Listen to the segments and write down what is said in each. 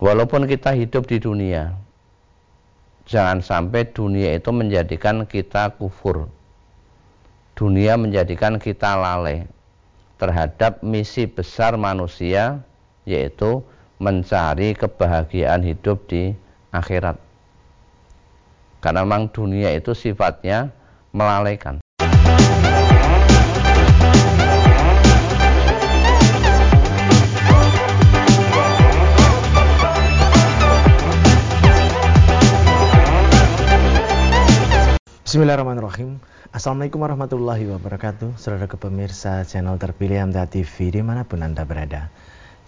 Walaupun kita hidup di dunia, jangan sampai dunia itu menjadikan kita kufur. Dunia menjadikan kita lalai terhadap misi besar manusia yaitu mencari kebahagiaan hidup di akhirat. Karena memang dunia itu sifatnya melalaikan. Bismillahirrahmanirrahim. Assalamualaikum warahmatullahi wabarakatuh. Saudara pemirsa channel terpilih MTA TV di mana pun Anda berada.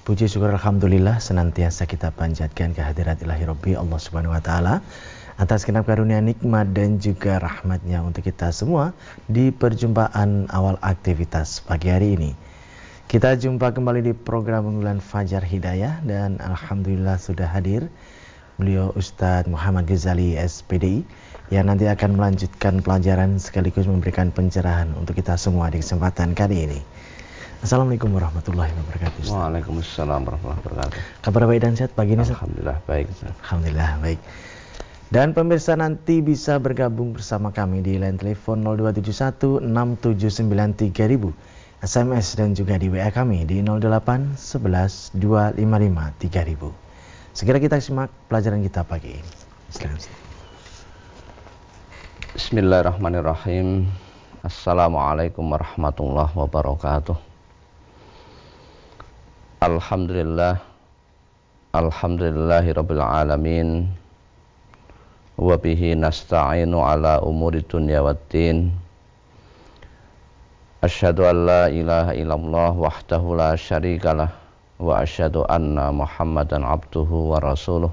Puji syukur Alhamdulillah senantiasa kita panjatkan kehadirat ilahi Rabbi Allah subhanahu wa ta'ala Atas kenap karunia nikmat dan juga rahmatnya untuk kita semua Di perjumpaan awal aktivitas pagi hari ini. Kita jumpa kembali di program unggulan Fajar Hidayah Dan Alhamdulillah sudah hadir Beliau Ustadz Muhammad Ghazali SPDI yang nanti akan melanjutkan pelajaran sekaligus memberikan pencerahan untuk kita semua di kesempatan kali ini. Assalamualaikum warahmatullahi wabarakatuh. Ustaz. Waalaikumsalam warahmatullahi wabarakatuh. Kabar baik dan sehat pagi ini? Alhamdulillah baik. Ustaz. Alhamdulillah baik. Dan pemirsa nanti bisa bergabung bersama kami di line telepon 0271 6793000, SMS dan juga di WA kami di 08 11 255 3000. Segera kita simak pelajaran kita pagi ini. Silakan. Bismillahirrahmanirrahim. Assalamualaikum warahmatullahi wabarakatuh. Alhamdulillah Alhamdulillahi rabbil alamin. Wabihi nasta'inu ala umuri dunya waddin Asyhadu an la ilaha illallah wahdahu la syarikalah Wa asyhadu anna muhammadan abduhu wa rasuluh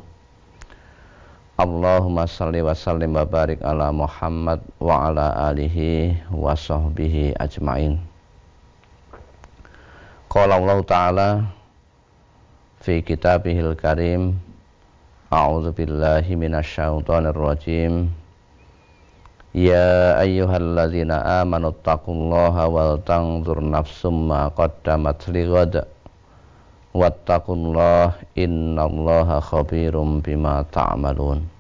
Allahumma salli wa sallim wa barik ala Muhammad wa ala alihi wa sahbihi ajma'in. Qala Allah Ta'ala fi kitabihil karim A'udzu billahi minasyaitonir rajim Ya ayyuhalladzina amanu taqullaha wal tanzur nafsum ma qaddamat lighad wattaqullah innallaha khabirum bima ta'malun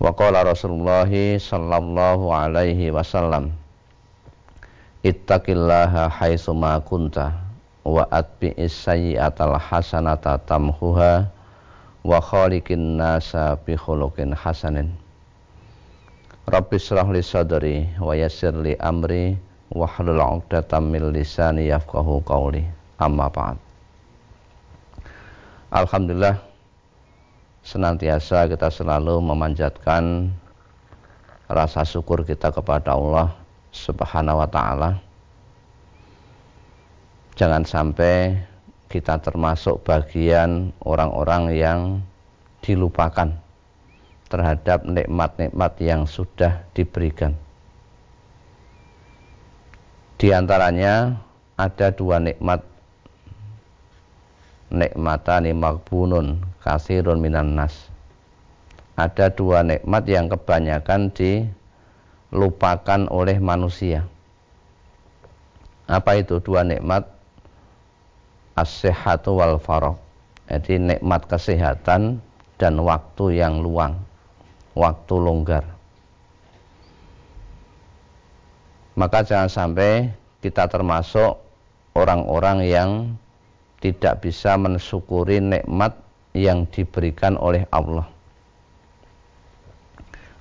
wa qala rasulullah sallallahu alaihi wasallam ittaqillaha haitsu ma kunta wa atbi'is sayyi'atal hasanata tamhuha wa khaliqin nasa bi khuluqin hasanin. Rabbi syrah li sadri wa yassir li amri wa hlul 'uqdatam min lisani yafqahu qawli. Amma ba'd. Alhamdulillah senantiasa kita selalu memanjatkan rasa syukur kita kepada Allah Subhanahu wa taala. Jangan sampai kita termasuk bagian orang-orang yang dilupakan terhadap nikmat-nikmat yang sudah diberikan. Di antaranya ada dua nikmat nikmatani magbunun kasirun minan nas. Ada dua nikmat yang kebanyakan dilupakan oleh manusia. Apa itu dua nikmat? As-sihhatu wal farok jadi nikmat kesehatan dan waktu yang luang waktu longgar. Maka jangan sampai kita termasuk orang-orang yang tidak bisa mensyukuri nikmat yang diberikan oleh Allah.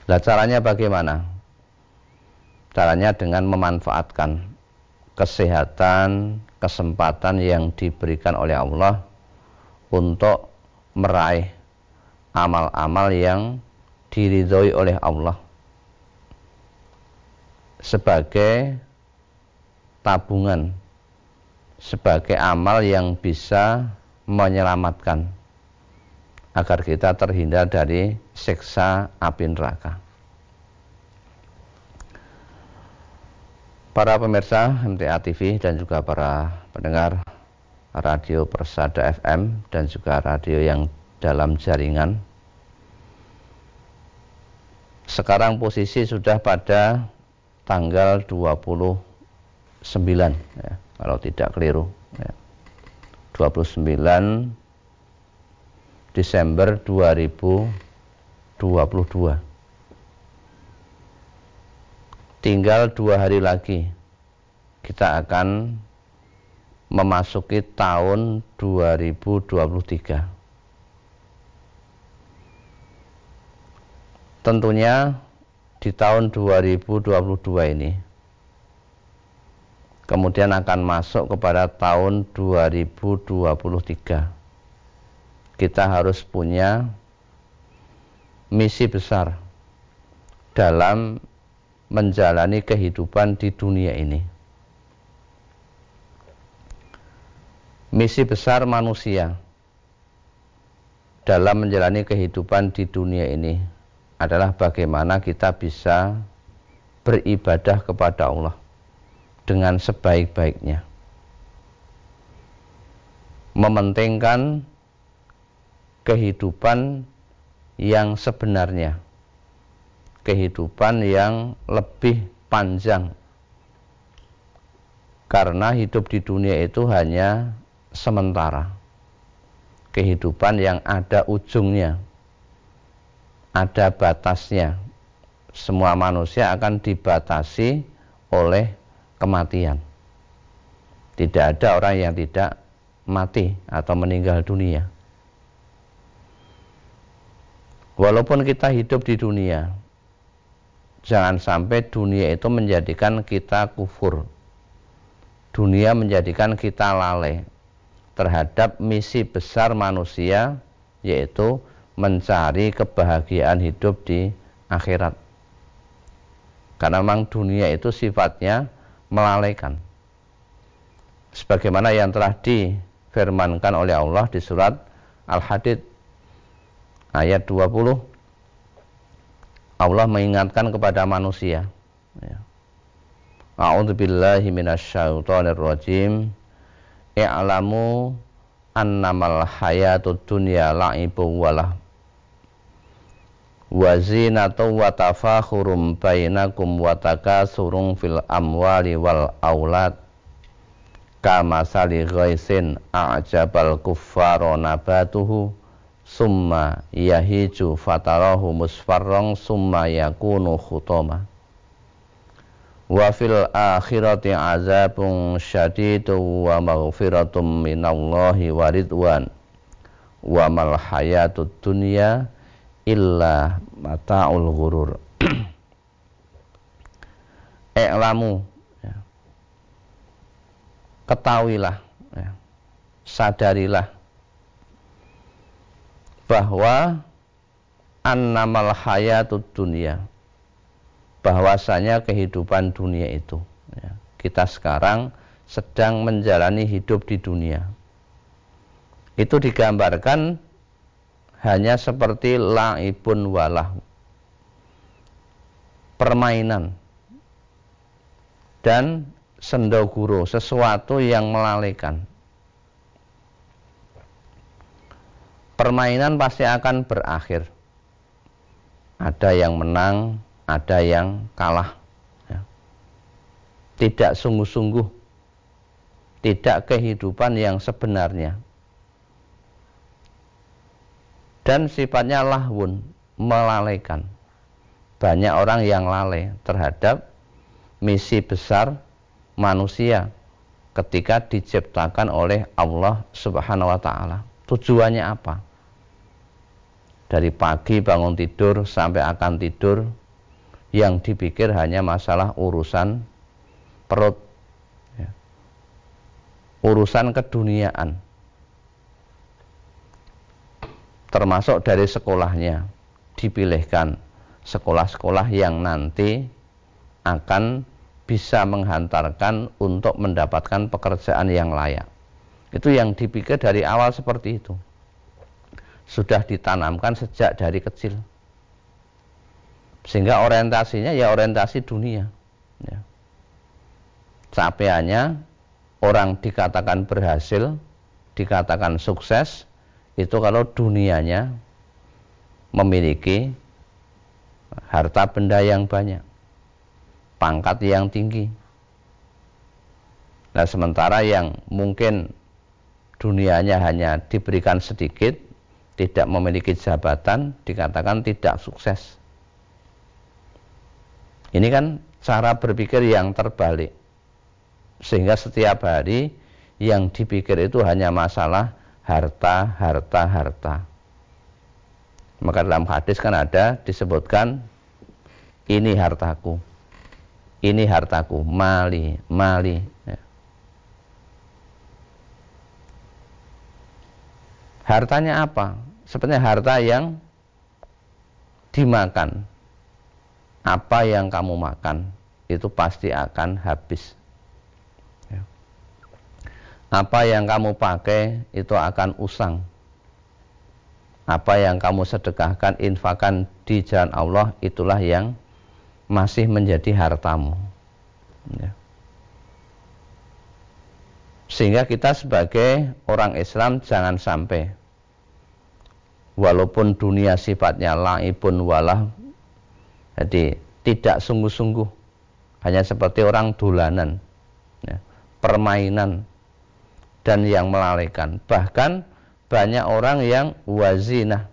Nah, caranya bagaimana? Caranya dengan memanfaatkan kesehatan, kesempatan yang diberikan oleh Allah untuk meraih amal-amal yang diridhoi oleh Allah sebagai tabungan sebagai amal yang bisa menyelamatkan agar kita terhindar dari siksa api neraka. Para pemirsa MTA TV dan juga para pendengar radio Persada FM dan juga radio yang dalam jaringan. Sekarang posisi sudah pada tanggal 29 ya kalau tidak keliru ya. 29 Desember 2022 tinggal dua hari lagi kita akan memasuki tahun 2023. Tentunya di tahun 2022 ini kemudian akan masuk kepada tahun 2023. Kita harus punya misi besar dalam menjalani kehidupan di dunia ini. Misi besar manusia dalam menjalani kehidupan di dunia ini adalah bagaimana kita bisa beribadah kepada Allah dengan sebaik-baiknya. Mementingkan kehidupan yang sebenarnya. Kehidupan yang lebih panjang. Karena hidup di dunia itu hanya sementara. Kehidupan yang ada ujungnya. Ada batasnya. Semua manusia akan dibatasi oleh kematian tidak ada orang yang tidak mati atau meninggal dunia walaupun kita hidup di dunia jangan sampai dunia itu menjadikan kita kufur. Dunia menjadikan kita lalai terhadap misi besar manusia yaitu mencari kebahagiaan hidup di akhirat. Karena memang dunia itu sifatnya melalaikan. Sebagaimana yang telah difirmankan oleh Allah di surat Al-Hadid ayat 20 Allah mengingatkan kepada manusia. Ya. A'udzu billahi minasyaitonir rajim. I'lamu annamal hayatud dunya la'ibun walah wa zinatu wa tafakhurum bainakum wa takasurun fil amwali wal aulad. Kama sali ghaisin a'jabal kuffara nabatuhu summa yahiju fatarahu musfarrong summa yakunu khutoma. Wa fil akhirati azabun syadidu wa maghfiratum minallahi wa ridwan. Wa mal hayatud dunya illa mata'ul ghurur I'lamu ya. ketahuilah ya. sadarilah bahwa annamal hayatud dunia bahwasanya kehidupan dunia itu ya, kita sekarang sedang menjalani hidup di dunia itu digambarkan hanya seperti laibun walah permainan dan sendoguro sesuatu yang melalaikan permainan pasti akan berakhir. Ada yang menang, ada yang kalah. Ya. Tidak sungguh-sungguh, tidak kehidupan yang sebenarnya. Dan sifatnya lahun, melalaikan. Banyak orang yang lalai terhadap misi besar manusia ketika diciptakan oleh Allah Subhanahu wa taala. Tujuannya apa? dari pagi bangun tidur sampai akan tidur yang dipikir hanya masalah urusan perut ya. urusan keduniaan termasuk dari sekolahnya dipilihkan sekolah-sekolah yang nanti akan bisa menghantarkan untuk mendapatkan pekerjaan yang layak. Itu yang dipikir dari awal seperti itu. Sudah ditanamkan sejak dari kecil. Sehingga orientasinya ya orientasi dunia. Ya. capaiannya orang dikatakan berhasil dikatakan sukses itu kalau dunianya memiliki harta benda yang banyak pangkat yang tinggi nah sementara yang mungkin dunianya hanya diberikan sedikit tidak memiliki jabatan dikatakan tidak sukses. Ini kan cara berpikir yang terbalik. Sehingga setiap hari yang dipikir itu hanya masalah harta, harta, harta. Maka dalam hadis kan ada disebutkan ini hartaku, ini hartaku, mali, mali. Ya. Hartanya apa? Sebenarnya harta yang dimakan. Apa yang kamu makan itu pasti akan habis. Apa yang kamu pakai itu akan usang. Apa yang kamu sedekahkan, infakan di jalan Allah itulah yang masih menjadi hartamu. Ya. Sehingga kita sebagai orang Islam jangan sampai walaupun dunia sifatnya laibun walah jadi tidak sungguh-sungguh hanya seperti orang dolanan ya, permainan dan yang melalaikan bahkan banyak orang yang wazina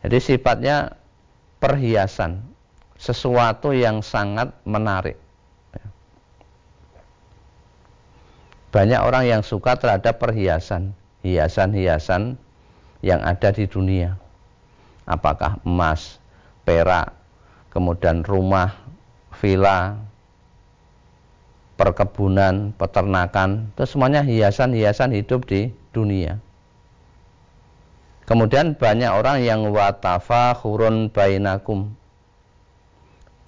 jadi sifatnya perhiasan sesuatu yang sangat menarik ya. banyak orang yang suka terhadap perhiasan hiasan-hiasan yang ada di dunia. Apakah emas, perak, kemudian rumah, villa, perkebunan, peternakan, itu semuanya hiasan-hiasan hidup di dunia. Kemudian banyak orang yang watafa hurun bainakum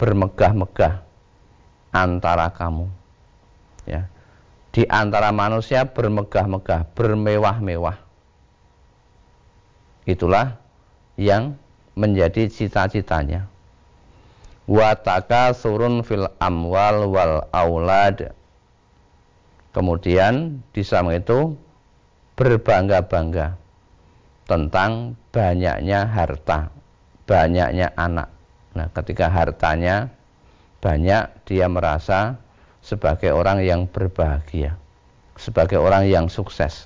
bermegah-megah antara kamu. Ya di antara manusia bermegah-megah, bermewah-mewah. Itulah yang menjadi cita-citanya. Wataka surun fil amwal wal aulad. Kemudian di samping itu berbangga-bangga tentang banyaknya harta, banyaknya anak. Nah, ketika hartanya banyak, dia merasa sebagai orang yang berbahagia, sebagai orang yang sukses.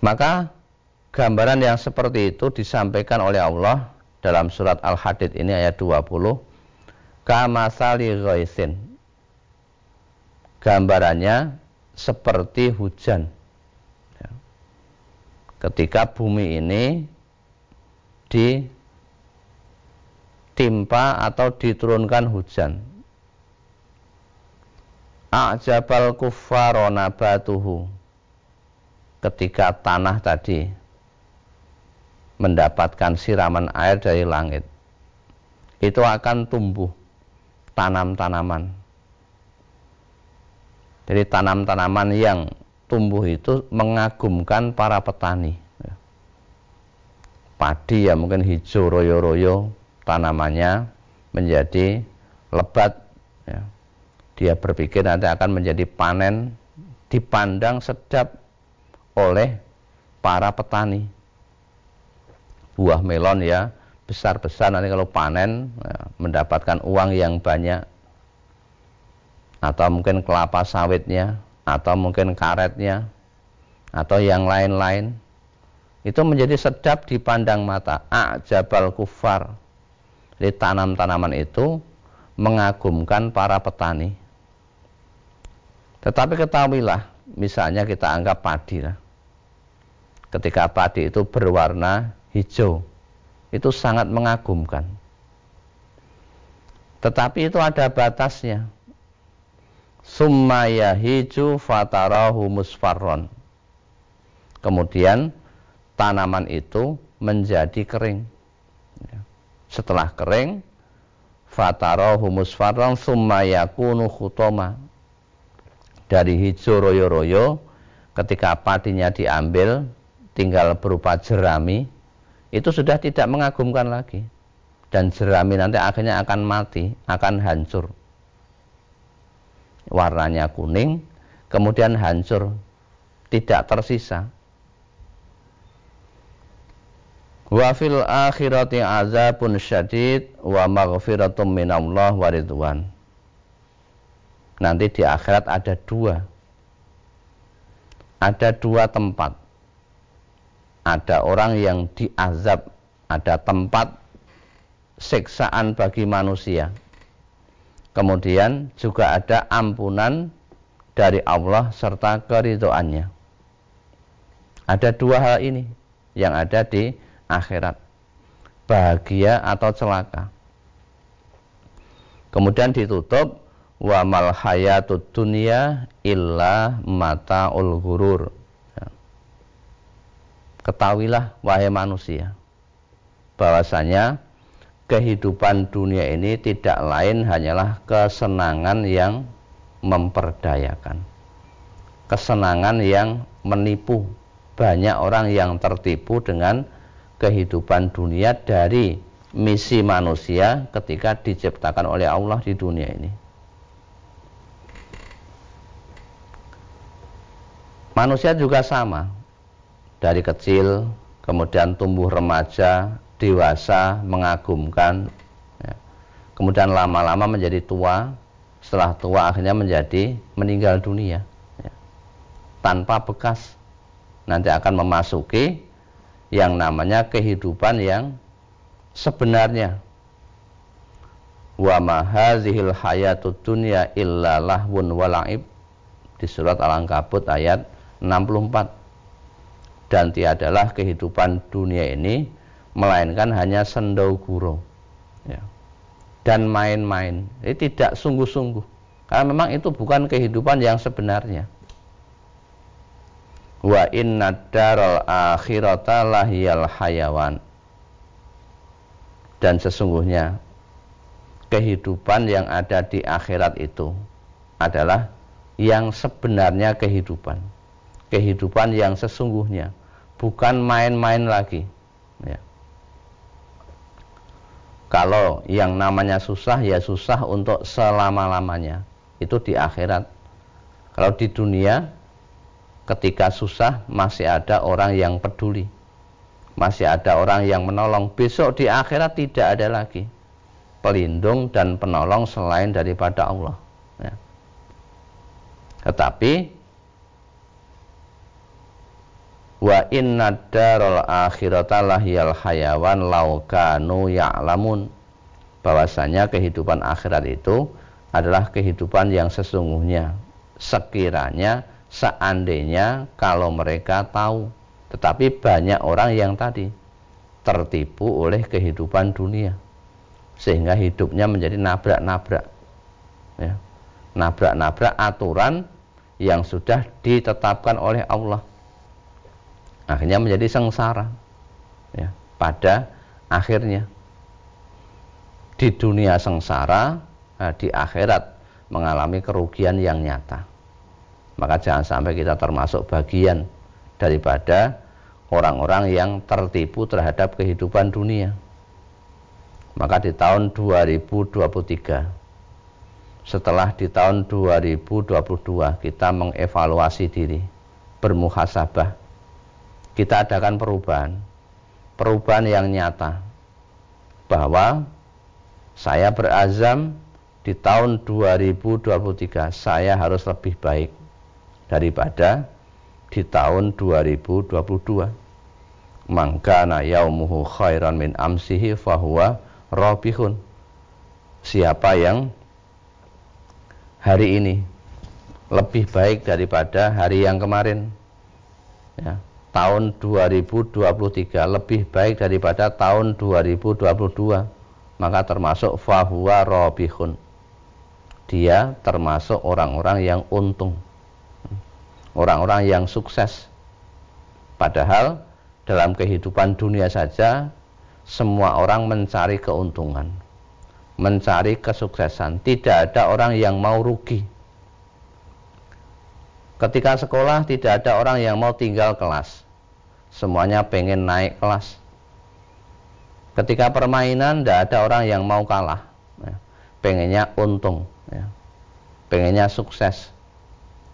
Maka gambaran yang seperti itu disampaikan oleh Allah dalam surat Al-Hadid ini ayat 20 kamasali ghaisin gambarannya seperti hujan ya. ketika bumi ini di ditimpa atau diturunkan hujan. A'jabal kuffarona batuhu ketika tanah tadi mendapatkan siraman air dari langit itu akan tumbuh tanam-tanaman. Jadi tanam-tanaman yang tumbuh itu mengagumkan para petani. Padi ya mungkin hijau royo-royo tanamannya menjadi lebat ya. dia berpikir nanti akan menjadi panen dipandang sedap oleh para petani buah melon ya besar-besar. Nanti kalau panen ya, mendapatkan uang yang banyak. Atau mungkin kelapa sawitnya atau mungkin karetnya atau yang lain-lain. Itu menjadi sedap dipandang mata. Ajabal kufar jadi tanam-tanaman itu mengagumkan para petani. Tetapi ketahuilah, misalnya kita anggap padi lah. Ketika padi itu berwarna hijau, itu sangat mengagumkan. Tetapi itu ada batasnya. Summaya hiju fatarahu musfarron. Kemudian tanaman itu menjadi kering setelah kering fatarahu musfarran summa yakunu khutoma dari hijau royo-royo ketika padinya diambil tinggal berupa jerami itu sudah tidak mengagumkan lagi dan jerami nanti akhirnya akan mati akan hancur warnanya kuning kemudian hancur tidak tersisa Wa fil akhirati azabun syadid wa maghfiratum minallah wa ridwan. Nanti di akhirat ada dua. ada dua tempat. Ada orang yang diazab, ada tempat siksaan bagi manusia. Kemudian juga ada ampunan dari Allah serta keridoannya. Ada dua hal ini yang ada di akhirat. Bahagia atau celaka. Kemudian ditutup wa mal hayatud illa mataul ghurur. Ketahuilah wahai manusia bahwasanya kehidupan dunia ini tidak lain hanyalah kesenangan yang memperdayakan. Kesenangan yang menipu. Banyak orang yang tertipu dengan kehidupan dunia dari misi manusia ketika diciptakan oleh Allah di dunia ini. Manusia juga sama. Dari kecil, kemudian tumbuh remaja, dewasa, mengagumkan, ya. kemudian lama-lama menjadi tua, setelah tua akhirnya menjadi meninggal dunia, ya. tanpa bekas. Nanti akan memasuki yang namanya kehidupan yang sebenarnya. Wa ma hadzihil hayatud dunya illa lahwun wala'ib di surat Al-Ankabut ayat 64 dan tiadalah kehidupan dunia ini melainkan hanya sendau gurau ya. dan main-main. Ini tidak sungguh-sungguh. Karena memang itu bukan kehidupan yang sebenarnya. Wa inna daral akhirata lahiyal hayawan. Dan sesungguhnya kehidupan yang ada di akhirat itu adalah yang sebenarnya kehidupan kehidupan yang sesungguhnya bukan main-main lagi. Ya. Kalau yang namanya susah ya susah untuk selama-lamanya. Itu di akhirat. Kalau di dunia ketika susah masih ada orang yang peduli. Masih ada orang yang menolong. Besok di akhirat tidak ada lagi. Pelindung dan penolong selain daripada Allah. Ya. tetapi wa inna darul akhirata lahiyal hayawan laukanu ya'lamun. Bahwasanya kehidupan akhirat itu adalah kehidupan yang sesungguhnya. Sekiranya seandainya kalau mereka tahu. Tetapi banyak orang yang tadi tertipu oleh kehidupan dunia. Sehingga hidupnya menjadi nabrak-nabrak. Ya. nabrak-nabrak aturan yang sudah ditetapkan oleh Allah akhirnya menjadi sengsara ya, pada akhirnya di dunia sengsara nah, di akhirat mengalami kerugian yang nyata. Maka jangan sampai kita termasuk bagian daripada orang-orang yang tertipu terhadap kehidupan dunia. Maka di tahun 2023 setelah di tahun 2022 kita mengevaluasi diri bermuhasabah kita adakan perubahan. Perubahan yang nyata. Bahwa saya berazam di tahun 2023 saya harus lebih baik daripada di tahun 2022 mangkana yaumuhu khairan min amsihi fahuwa robihun siapa yang hari ini lebih baik daripada hari yang kemarin? Ya tahun 2023 lebih baik daripada tahun 2022 maka termasuk fahuwa robihun. Dia termasuk orang-orang yang untung. Orang-orang yang sukses. Padahal dalam kehidupan dunia saja semua orang mencari keuntungan mencari kesuksesan. Tidak ada orang yang mau rugi. Ketika sekolah tidak ada orang yang mau tinggal kelas semuanya pengen naik kelas. Ketika permainan tidak ada orang yang mau kalah. Ya. pengennya untung ya. pengennya sukses.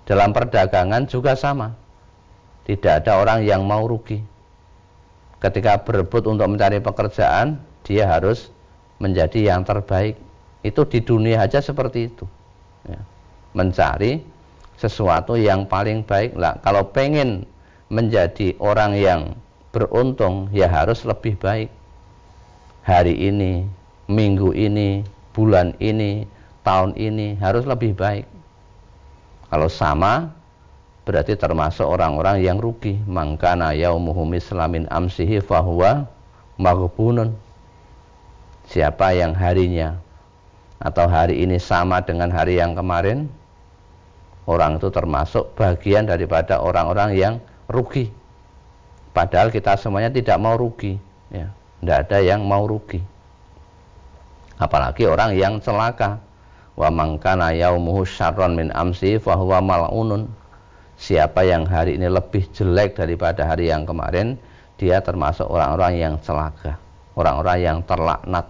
Dalam perdagangan juga sama. Tidak ada orang yang mau rugi. Ketika berebut untuk mencari pekerjaan dia harus menjadi yang terbaik. Itu di dunia aja seperti itu ya. mencari sesuatu yang paling baik. Lah kalau pengen menjadi orang yang beruntung ya harus lebih baik. Hari ini minggu ini bulan ini tahun ini harus lebih baik. Kalau sama berarti termasuk orang-orang yang rugi. Mangkana yaumuhu mislamin amsihi fahuwa maghbunun. Siapa yang harinya atau hari ini sama dengan hari yang kemarin? Orang itu termasuk bagian daripada orang-orang yang rugi. Padahal kita semuanya tidak mau rugi, ya. Tidak ada yang mau rugi. Apalagi orang yang celaka. Wa mangkana yaumuhu syarron min amsi fahuwa mal'unun. Siapa yang hari ini lebih jelek daripada hari yang kemarin, dia termasuk orang-orang yang celaka, orang-orang yang terlaknat.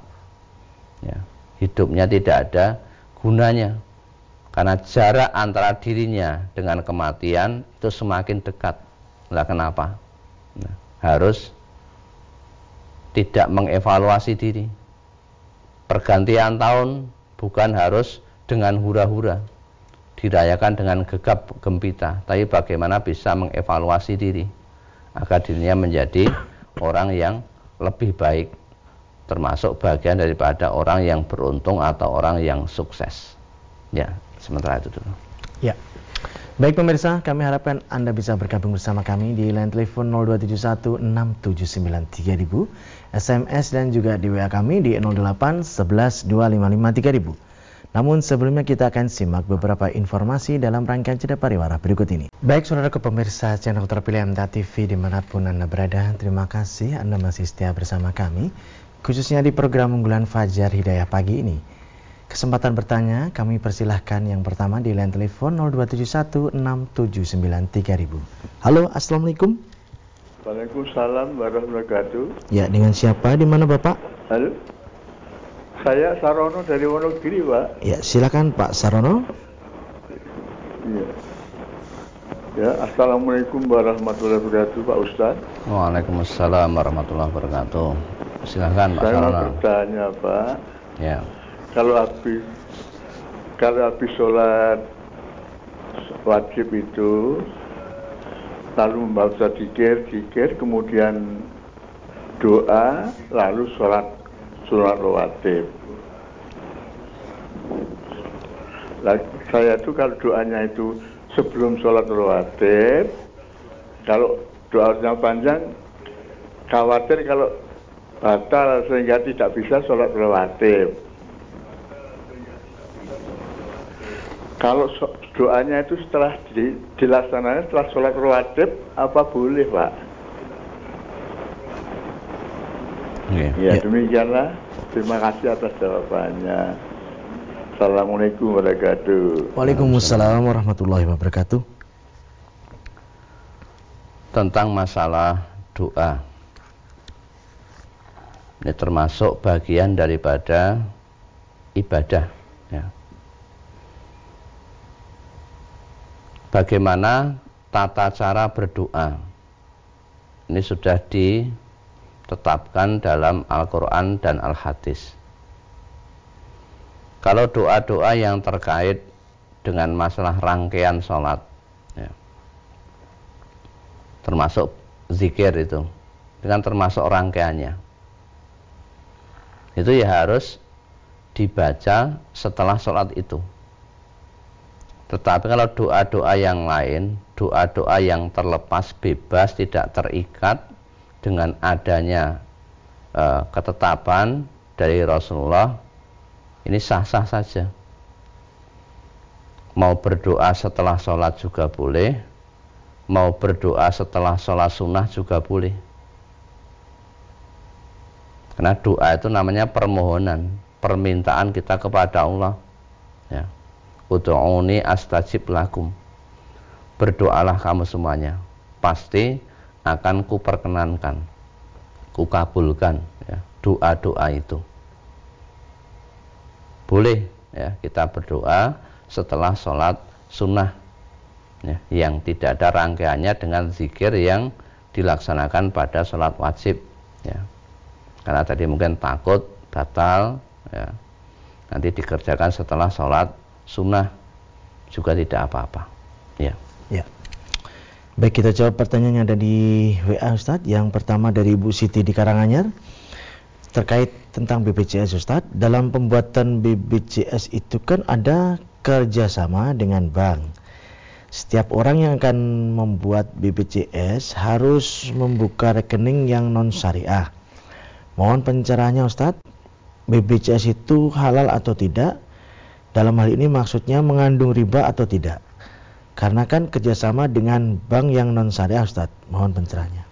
Ya. Hidupnya tidak ada gunanya, karena jarak antara dirinya dengan kematian itu semakin dekat. Nah, kenapa? Nah, harus tidak mengevaluasi diri. Pergantian tahun bukan harus dengan hura-hura, dirayakan dengan gegap gempita, tapi bagaimana bisa mengevaluasi diri agar dirinya menjadi orang yang lebih baik, termasuk bagian daripada orang yang beruntung atau orang yang sukses. Ya, sementara itu dulu. Ya. Baik pemirsa, kami harapkan Anda bisa bergabung bersama kami di line telepon 02716793000, SMS dan juga di WA kami di 08112553000. Namun sebelumnya kita akan simak beberapa informasi dalam rangkaian jeda pariwara berikut ini. Baik saudara pemirsa channel terpilih MTA TV di mana pun Anda berada, terima kasih Anda masih setia bersama kami, khususnya di program unggulan Fajar Hidayah pagi ini. Kesempatan bertanya kami persilahkan yang pertama di line telepon 02716793000. Halo, Assalamualaikum. Waalaikumsalam warahmatullahi wabarakatuh. Ya, dengan siapa? Di mana Bapak? Halo. Saya Sarono dari Wonogiri, Pak. Ya, silakan Pak Sarono. Iya. Ya, Assalamualaikum warahmatullahi wabarakatuh, Pak Ustaz. Waalaikumsalam warahmatullahi wabarakatuh. Silakan Pak Saya Sarono. mau bertanya, Pak. Ya. Kalau habis kalau habis sholat wajib itu lalu membaca zikir, zikir, kemudian doa, lalu sholat sholat rawatib. Saya tuh kalau doanya itu sebelum sholat rawatib, kalau doanya panjang, khawatir kalau batal sehingga tidak bisa sholat rawatib. Kalau so- doanya itu setelah di, dilaksanakan setelah sholat rawatib, apa boleh pak? Oke. Ya, Ya. demikianlah. Terima kasih atas jawabannya. Assalamualaikum warahmatullahi Waalaikumsalam warahmatullahi wabarakatuh. Tentang masalah doa. Ini termasuk bagian daripada ibadah. Ya. Bagaimana tata cara berdoa? Ini sudah ditetapkan dalam Al-Quran dan Al-Hadis. Kalau doa-doa yang terkait dengan masalah rangkaian sholat, ya, termasuk zikir itu, dengan termasuk rangkaiannya, itu ya harus dibaca setelah sholat itu. Tetapi kalau doa-doa yang lain, doa-doa yang terlepas bebas, tidak terikat dengan adanya eh, ketetapan dari Rasulullah, ini sah-sah saja. Mau berdoa setelah sholat juga boleh, mau berdoa setelah sholat sunnah juga boleh. Karena doa itu namanya permohonan, permintaan kita kepada Allah. Udu'uni astajib lakum. Berdoalah kamu semuanya. Pasti akan kuperkenankan. Kukabulkan ya, doa-doa itu. Boleh ya kita berdoa setelah sholat sunnah ya, yang tidak ada rangkaiannya dengan zikir yang dilaksanakan pada sholat wajib ya. Karena tadi mungkin takut batal ya. Nanti dikerjakan setelah sholat sunnah juga tidak apa-apa Ya. Ya. Baik, kita jawab pertanyaan yang ada di WA Ustadz. Yang pertama dari Ibu Siti di Karanganyar terkait tentang BPJS Ustadz. Dalam pembuatan BPJS itu kan ada kerjasama dengan bank. Setiap orang yang akan membuat BPJS harus membuka rekening yang non syariah. Mohon pencerahannya Ustadz. BPJS itu halal atau tidak? Dalam hal ini maksudnya mengandung riba atau tidak? Karena kan kerjasama dengan bank yang non syariah Ustaz. Mohon pencerahannya.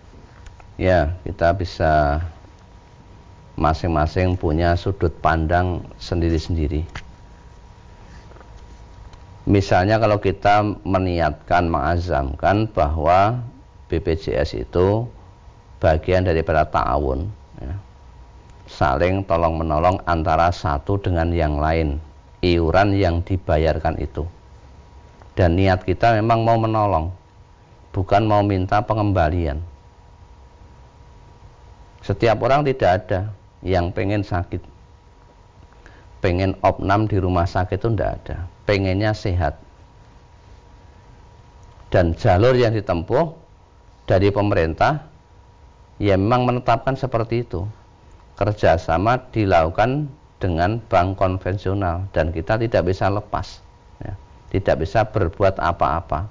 Ya, kita bisa masing-masing punya sudut pandang sendiri-sendiri. Misalnya kalau kita meniatkan mengazamkan bahwa BPJS itu bagian daripada ta'awun ya. saling tolong menolong antara satu dengan yang lain iuran yang dibayarkan itu. Dan niat kita memang mau menolong bukan mau minta pengembalian. Setiap orang tidak ada yang pengen sakit. Pengen opnam di rumah sakit itu tidak ada. Pengennya sehat. Dan jalur yang ditempuh dari pemerintah ya memang menetapkan seperti itu. Kerjasama dilakukan dengan bank konvensional dan kita tidak bisa lepas tidak bisa berbuat apa-apa.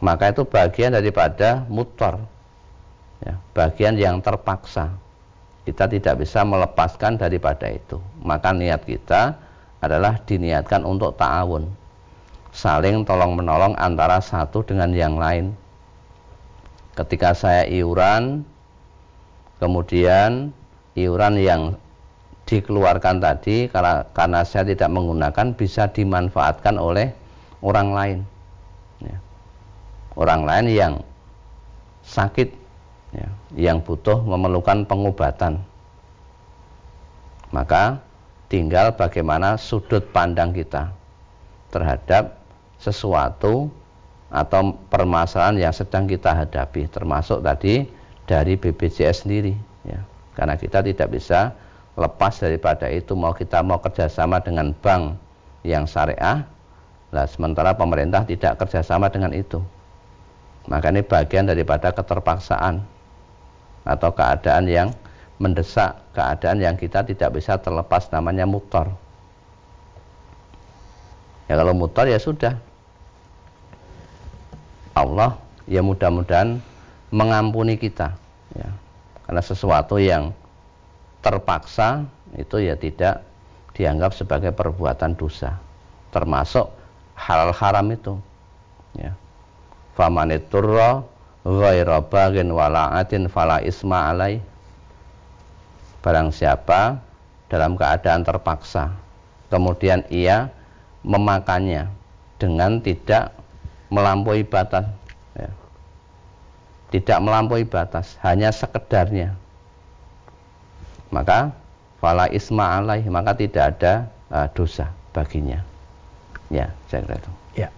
Maka itu bagian daripada mutor ya, bagian yang terpaksa. Kita tidak bisa melepaskan daripada itu. Maka niat kita adalah diniatkan untuk ta'awun. Saling tolong menolong antara satu dengan yang lain. Ketika saya iuran kemudian iuran yang dikeluarkan tadi karena karena saya tidak menggunakan bisa dimanfaatkan oleh orang lain. Ya. orang lain yang sakit ya, yang butuh memerlukan pengobatan. Maka tinggal bagaimana sudut pandang kita terhadap sesuatu atau permasalahan yang sedang kita hadapi termasuk tadi dari BPJS sendiri ya. Karena kita tidak bisa lepas daripada itu mau kita mau kerjasama dengan bank yang syariah lah sementara pemerintah tidak kerjasama dengan itu. Maka ini bagian daripada keterpaksaan atau keadaan yang mendesak keadaan yang kita tidak bisa terlepas namanya mutor. Ya kalau mutor ya sudah. Allah ya mudah-mudahan mengampuni kita ya. Karena sesuatu yang terpaksa itu ya tidak dianggap sebagai perbuatan dosa. Termasuk halal haram itu ya. Famaniturra ghaira bagin wala'atin fala isma alai barang siapa dalam keadaan terpaksa kemudian ia memakannya dengan tidak melampaui batas ya. tidak melampaui batas hanya sekedarnya maka fala isma alaih maka tidak ada uh, dosa baginya ya saya kira itu ya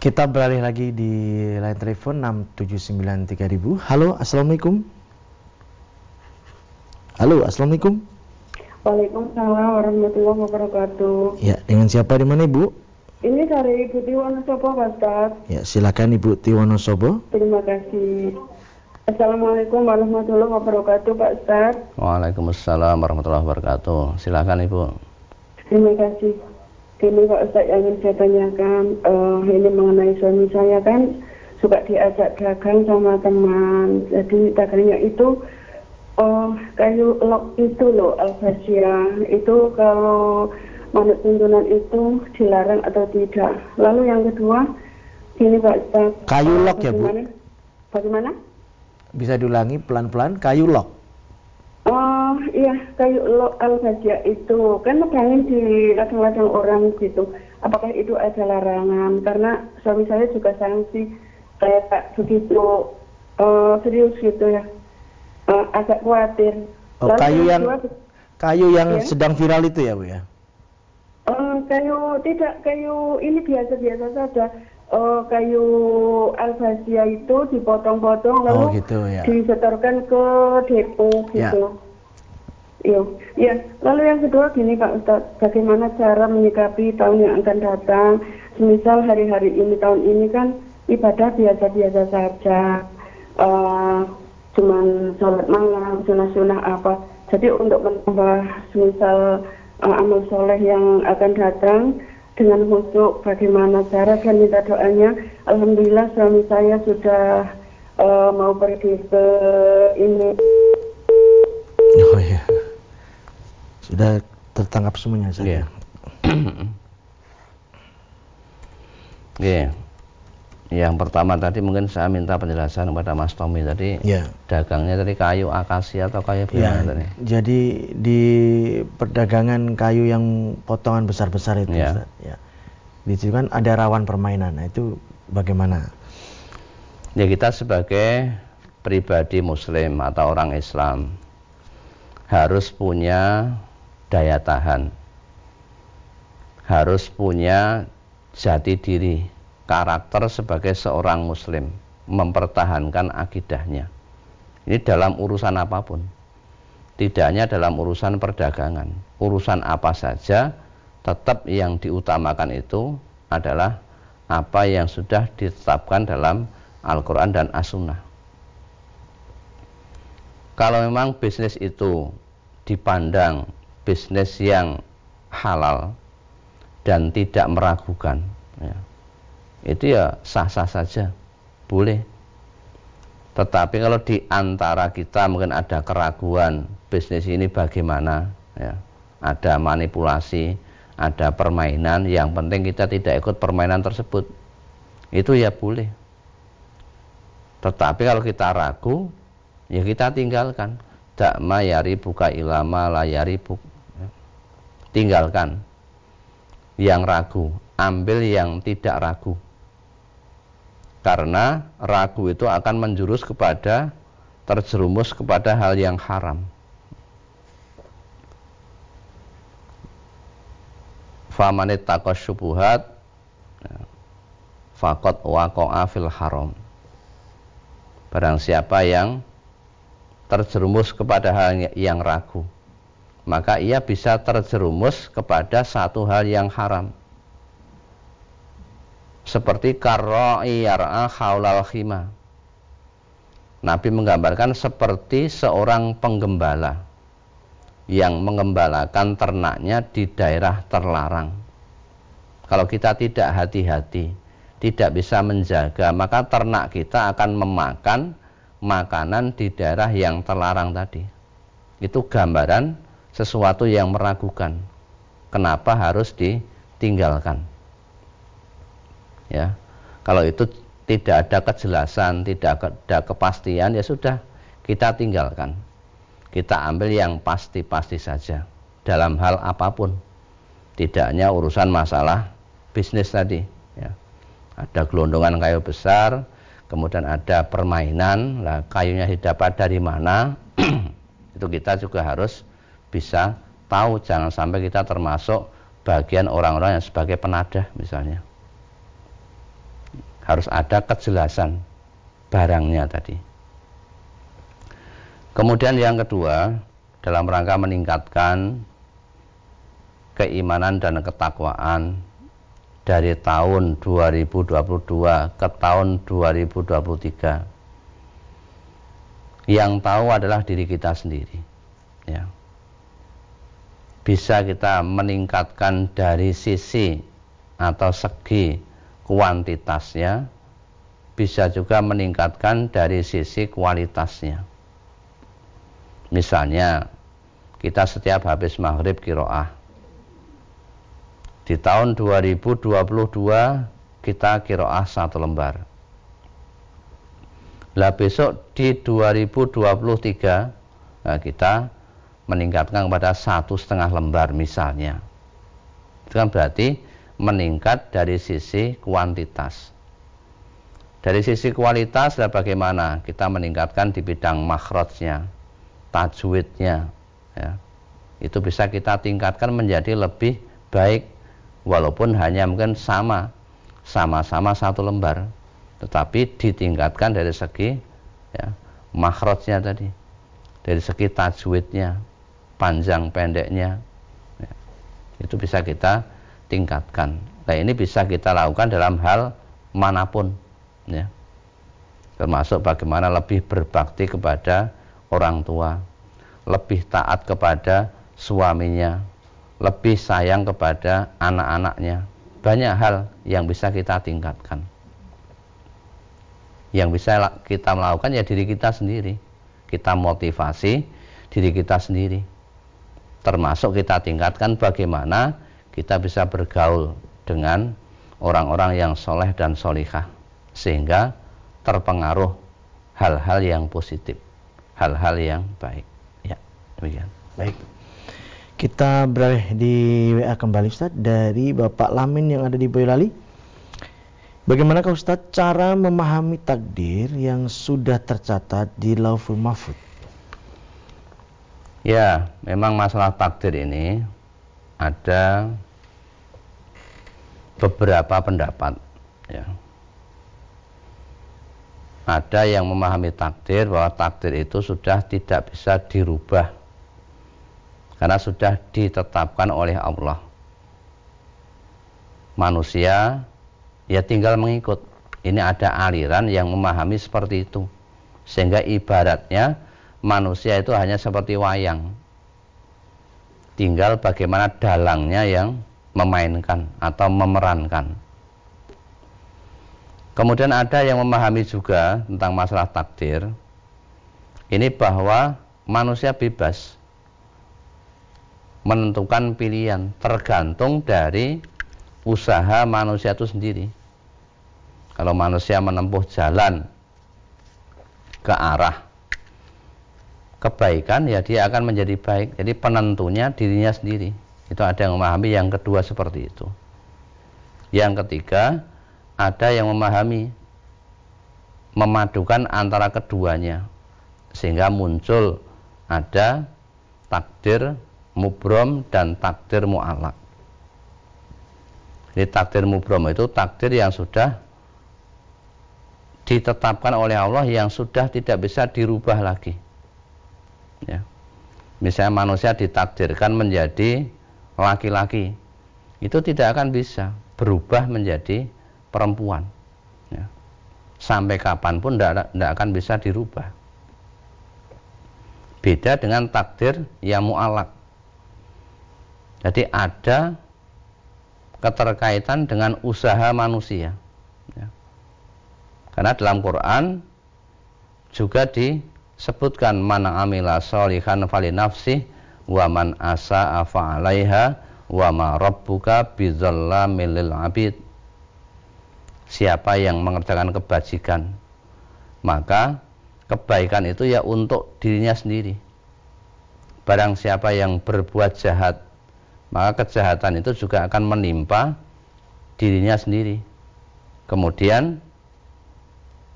kita beralih lagi di line telepon 6793000 halo assalamualaikum halo assalamualaikum Waalaikumsalam warahmatullahi wabarakatuh. Ya, dengan siapa di mana Ibu? Ini dari Ibu Tiwonosobo, Pak Ustaz. Ya, silakan Ibu Tiwonosobo. Terima kasih. Assalamualaikum warahmatullahi wabarakatuh Pak Ustaz. Waalaikumsalam warahmatullahi wabarakatuh. Silakan Ibu. Terima kasih. Ini Pak Ustaz yang ingin saya tanyakan uh, Ini mengenai suami saya kan Suka diajak dagang sama teman. Jadi dagangnya itu uh, Kayu lok itu loh Alfasia Itu kalau manut tuntunan itu dilarang atau tidak. Lalu yang kedua Ini Pak Ustaz. Kayu lok ya Bu? Bagaimana? Bisa diulangi pelan-pelan kayu lok. Oh iya kayu lok al itu kan medangin di ladang-ladang orang gitu. Apakah itu ada larangan? Karena suami saya juga sanksi kayak begitu uh, serius gitu ya. Uh, agak khawatir. Oh, Lalu kayu yang kedua, kayu yang ya? sedang viral itu ya bu ya? Uh, kayu tidak kayu ini biasa-biasa saja uh, kayu albasia itu dipotong-potong oh, lalu gitu, ya. disetorkan ke depo ya. gitu. Iya, ya. Lalu yang kedua gini Pak Ustadz, bagaimana cara menyikapi tahun yang akan datang? semisal hari-hari ini tahun ini kan ibadah biasa-biasa saja uh, cuman sholat malam sunah-sunah apa jadi untuk menambah semisal uh, amal soleh yang akan datang dengan khusyuk bagaimana cara dan minta doanya. Alhamdulillah suami saya sudah uh, mau pergi ke ini. Oh iya. Sudah tertangkap semuanya saya yeah. yeah. Yang pertama tadi mungkin saya minta penjelasan kepada Mas Tommy tadi. Ya. Dagangnya tadi kayu akasia atau kayu ya, tadi? Jadi di perdagangan kayu yang potongan besar-besar itu, ya. ya. Di situ kan ada rawan permainan. Nah, itu bagaimana? Ya kita sebagai pribadi muslim atau orang Islam harus punya daya tahan. Harus punya jati diri karakter sebagai seorang muslim mempertahankan akidahnya. Ini dalam urusan apa pun. Tidak hanya dalam urusan perdagangan. Urusan apa saja tetap yang diutamakan itu adalah apa yang sudah ditetapkan dalam Al-Quran dan As-Sunnah. Kalau memang bisnis itu dipandang bisnis yang halal dan tidak meragukan ya, itu ya sah-sah saja. Boleh. Tetapi kalau di antara kita mungkin ada keraguan bisnis ini bagaimana ya. Ada manipulasi ada permainan yang penting kita tidak ikut permainan tersebut. Itu ya boleh. Tetapi kalau kita ragu ya kita tinggalkan. Dakma yari buka ilama layari buk ya. tinggalkan. Yang ragu ambil yang tidak ragu karena ragu itu akan menjurus kepada terjerumus kepada hal yang haram. Famanit takos syubuhat fakot waqa'a fil haram. Barang siapa yang terjerumus kepada hal yang ragu, maka ia bisa terjerumus kepada satu hal yang haram seperti karra'i yar'a haulal khima. Nabi menggambarkan seperti seorang penggembala yang mengembalakan ternaknya di daerah terlarang. Kalau kita tidak hati-hati, tidak bisa menjaga, maka ternak kita akan memakan makanan di daerah yang terlarang tadi. Itu gambaran sesuatu yang meragukan. Kenapa harus ditinggalkan? Ya. Kalau itu tidak ada kejelasan tidak ada kepastian ya sudah kita tinggalkan. Kita ambil yang pasti-pasti saja dalam hal apa pun. Tidak hanya urusan masalah bisnis tadi ya. Ada gelondongan kayu besar kemudian ada permainan lah kayunya didapat dari mana. Itu kita juga harus bisa tahu jangan sampai kita termasuk bagian orang-orang yang sebagai penadah misalnya harus ada kejelasan barangnya tadi. Kemudian yang kedua, dalam rangka meningkatkan keimanan dan ketakwaan dari tahun 2022 ke tahun 2023. Yang tahu adalah diri kita sendiri. Ya. Bisa kita meningkatkan dari sisi atau segi kuantitasnya bisa juga meningkatkan dari sisi kualitasnya. Misalnya, kita setiap habis maghrib kiroah. Di tahun 2022 kita kiroah satu lembar. Lah besok di 2023 nah kita meningkatkan kepada satu setengah lembar misalnya. Itu kan berarti meningkat dari sisi kuantitas. Dari sisi kualitas dan bagaimana kita meningkatkan di bidang makhrajnya, tajwidnya, ya. itu bisa kita tingkatkan menjadi lebih baik walaupun hanya mungkin sama, sama-sama satu lembar, tetapi ditingkatkan dari segi ya, makhrajnya tadi, dari segi tajwidnya, panjang pendeknya, ya. itu bisa kita tingkatkan. Nah, ini bisa kita lakukan dalam hal mana pun ya. Termasuk bagaimana lebih berbakti kepada orang tua, lebih taat kepada suaminya, lebih sayang kepada anak-anaknya. Banyak hal yang bisa kita tingkatkan. Yang bisa kita melakukan ya diri kita sendiri. Kita motivasi diri kita sendiri. Termasuk kita tingkatkan bagaimana kita bisa bergaul dengan orang-orang yang soleh dan solihah. Sehingga terpengaruh hal-hal yang positif, hal-hal yang baik. Ya, demikian. Baik. Kita beralih di WA kembali Ustaz dari Bapak Lamin yang ada di Boyolali. Bagaimana Ustaz cara memahami takdir yang sudah tercatat di Lauful Mahfud? Ya, memang masalah takdir ini ada beberapa pendapat ya ada yang memahami takdir bahwa takdir itu sudah tidak bisa dirubah karena sudah ditetapkan oleh Allah. Manusia ya tinggal mengikut. Ini ada aliran yang memahami seperti itu. Sehingga ibaratnya manusia itu hanya seperti wayang. Tinggal bagaimana dalangnya yang memainkan atau memerankan. Kemudian ada yang memahami juga tentang masalah takdir. Ini bahwa manusia bebas menentukan pilihan tergantung dari usaha manusia itu sendiri. Kalau manusia menempuh jalan ke arah kebaikan ya dia akan menjadi baik. Jadi penentunya dirinya sendiri. Itu ada yang memahami yang kedua seperti itu. Yang ketiga, ada yang memahami memadukan antara keduanya sehingga muncul ada takdir mubrom dan takdir mu'alak jadi takdir mubrom itu takdir yang sudah ditetapkan oleh Allah yang sudah tidak bisa dirubah lagi ya. misalnya manusia ditakdirkan menjadi laki-laki itu tidak akan bisa berubah menjadi perempuan. Ya. Sampai kapan pun tidak akan bisa dirubah. Beda dengan takdir yang mu'alak. Jadi ada keterkaitan dengan usaha manusia. Ya. Karena dalam Quran juga disebutkan mana amila solihan fali nafsi wa man asa afa alaiha wa ma rabbuka abid. Siapa yang mengerjakan kebajikan maka kebaikan itu ya untuk dirinya sendiri. Barang siapa yang berbuat jahat maka kejahatan itu juga akan menimpa dirinya sendiri. Kemudian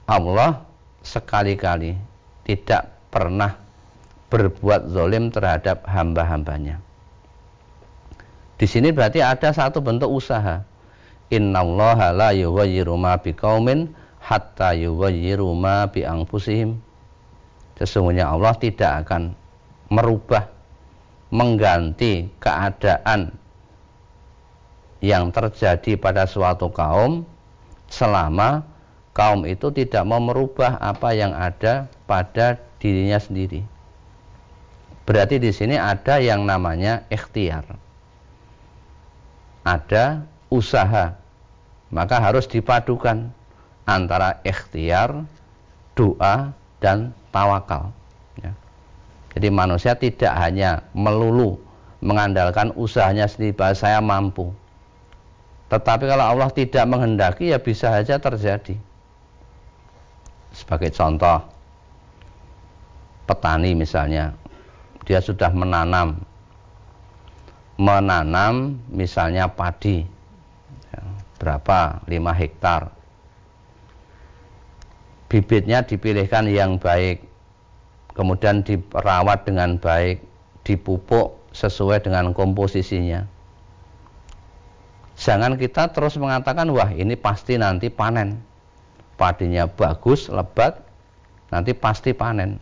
Allah sekali-kali tidak pernah berbuat zolim terhadap hamba-hambanya. Di sini berarti ada satu bentuk usaha. Innallaha la yughayyiru ma biqaumin hatta yughayyiru ma bi anfusihim sesungguhnya Allah tidak akan merubah mengganti keadaan yang terjadi pada suatu kaum selama kaum itu tidak mau merubah apa yang ada pada dirinya sendiri. Berarti di sini ada yang namanya ikhtiar. Ada usaha maka harus dipadukan antara ikhtiar doa dan tawakal ya. jadi manusia tidak hanya melulu mengandalkan usahanya sendiri bahwa saya mampu tetapi kalau Allah tidak menghendaki ya bisa saja terjadi sebagai contoh petani misalnya dia sudah menanam menanam misalnya padi berapa? 5 hektar. Bibitnya dipilihkan yang baik, kemudian dirawat dengan baik, dipupuk sesuai dengan komposisinya. Jangan kita terus mengatakan, wah ini pasti nanti panen. Padinya bagus, lebat, nanti pasti panen.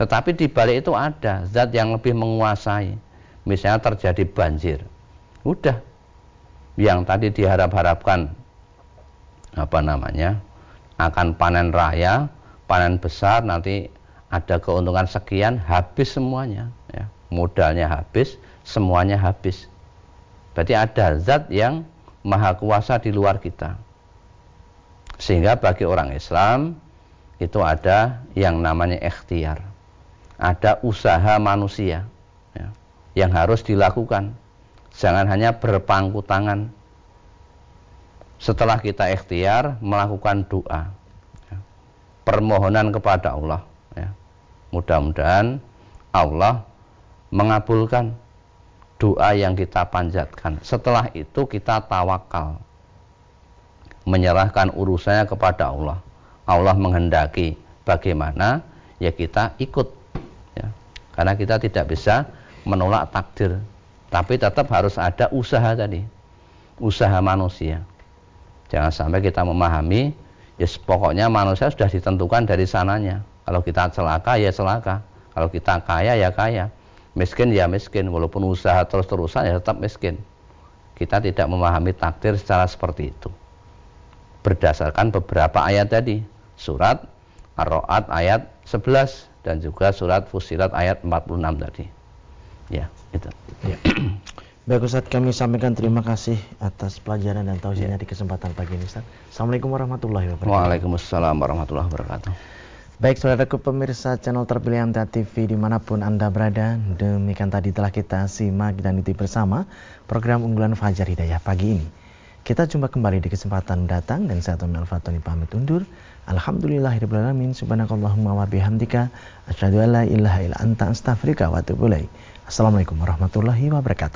Tetapi di balik itu ada zat yang lebih menguasai. Misalnya terjadi banjir. Udah, yang tadi diharap-harapkan apa namanya akan panen raya, panen besar nanti ada keuntungan sekian habis semuanya ya. modalnya habis semuanya habis berarti ada zat yang maha kuasa di luar kita sehingga bagi orang Islam itu ada yang namanya ikhtiar ada usaha manusia ya, yang harus dilakukan jangan hanya berpangku tangan setelah kita ikhtiar melakukan doa ya, permohonan kepada Allah ya, Mudah-mudahan Allah mengabulkan doa yang kita panjatkan. Setelah itu kita tawakal. Menyerahkan urusannya kepada Allah. Allah menghendaki bagaimana ya kita ikut. Karena kita tidak bisa menolak takdir. Tapi tetap harus ada usaha tadi. Usaha manusia. Jangan sampai kita memahami ya pokoknya manusia sudah ditentukan dari sananya kalau kita celaka ya celaka. Kalau kita kaya ya kaya. Miskin ya miskin. Walaupun usaha terus-terusan ya tetap miskin. Kita tidak memahami takdir secara seperti itu. Berdasarkan beberapa ayat tadi. Surat Ar-Ra'ad ayat 11 dan juga surat Fusilat ayat 46 tadi. Ya, itu. Ya. Baik Ustaz, kami sampaikan terima kasih atas pelajaran dan tausiahnya di kesempatan pagi ini Ustaz. Assalamualaikum warahmatullahi wabarakatuh. Waalaikumsalam warahmatullahi wabarakatuh. Baik saudaraku pemirsa channel terpilih MTA TV di mana pun Anda berada Demikian tadi telah kita simak dan ikuti bersama program unggulan Fajar Hidayah pagi ini Kita jumpa kembali di kesempatan datang dan saya Tommy Al-Fatoni pamit undur Alhamdulillahirrahmanirrahim Subhanakallahumma wa bihamdika Asyadu an la ilaha illa anta astaghfirullah wa atubu Assalamualaikum warahmatullahi wabarakatuh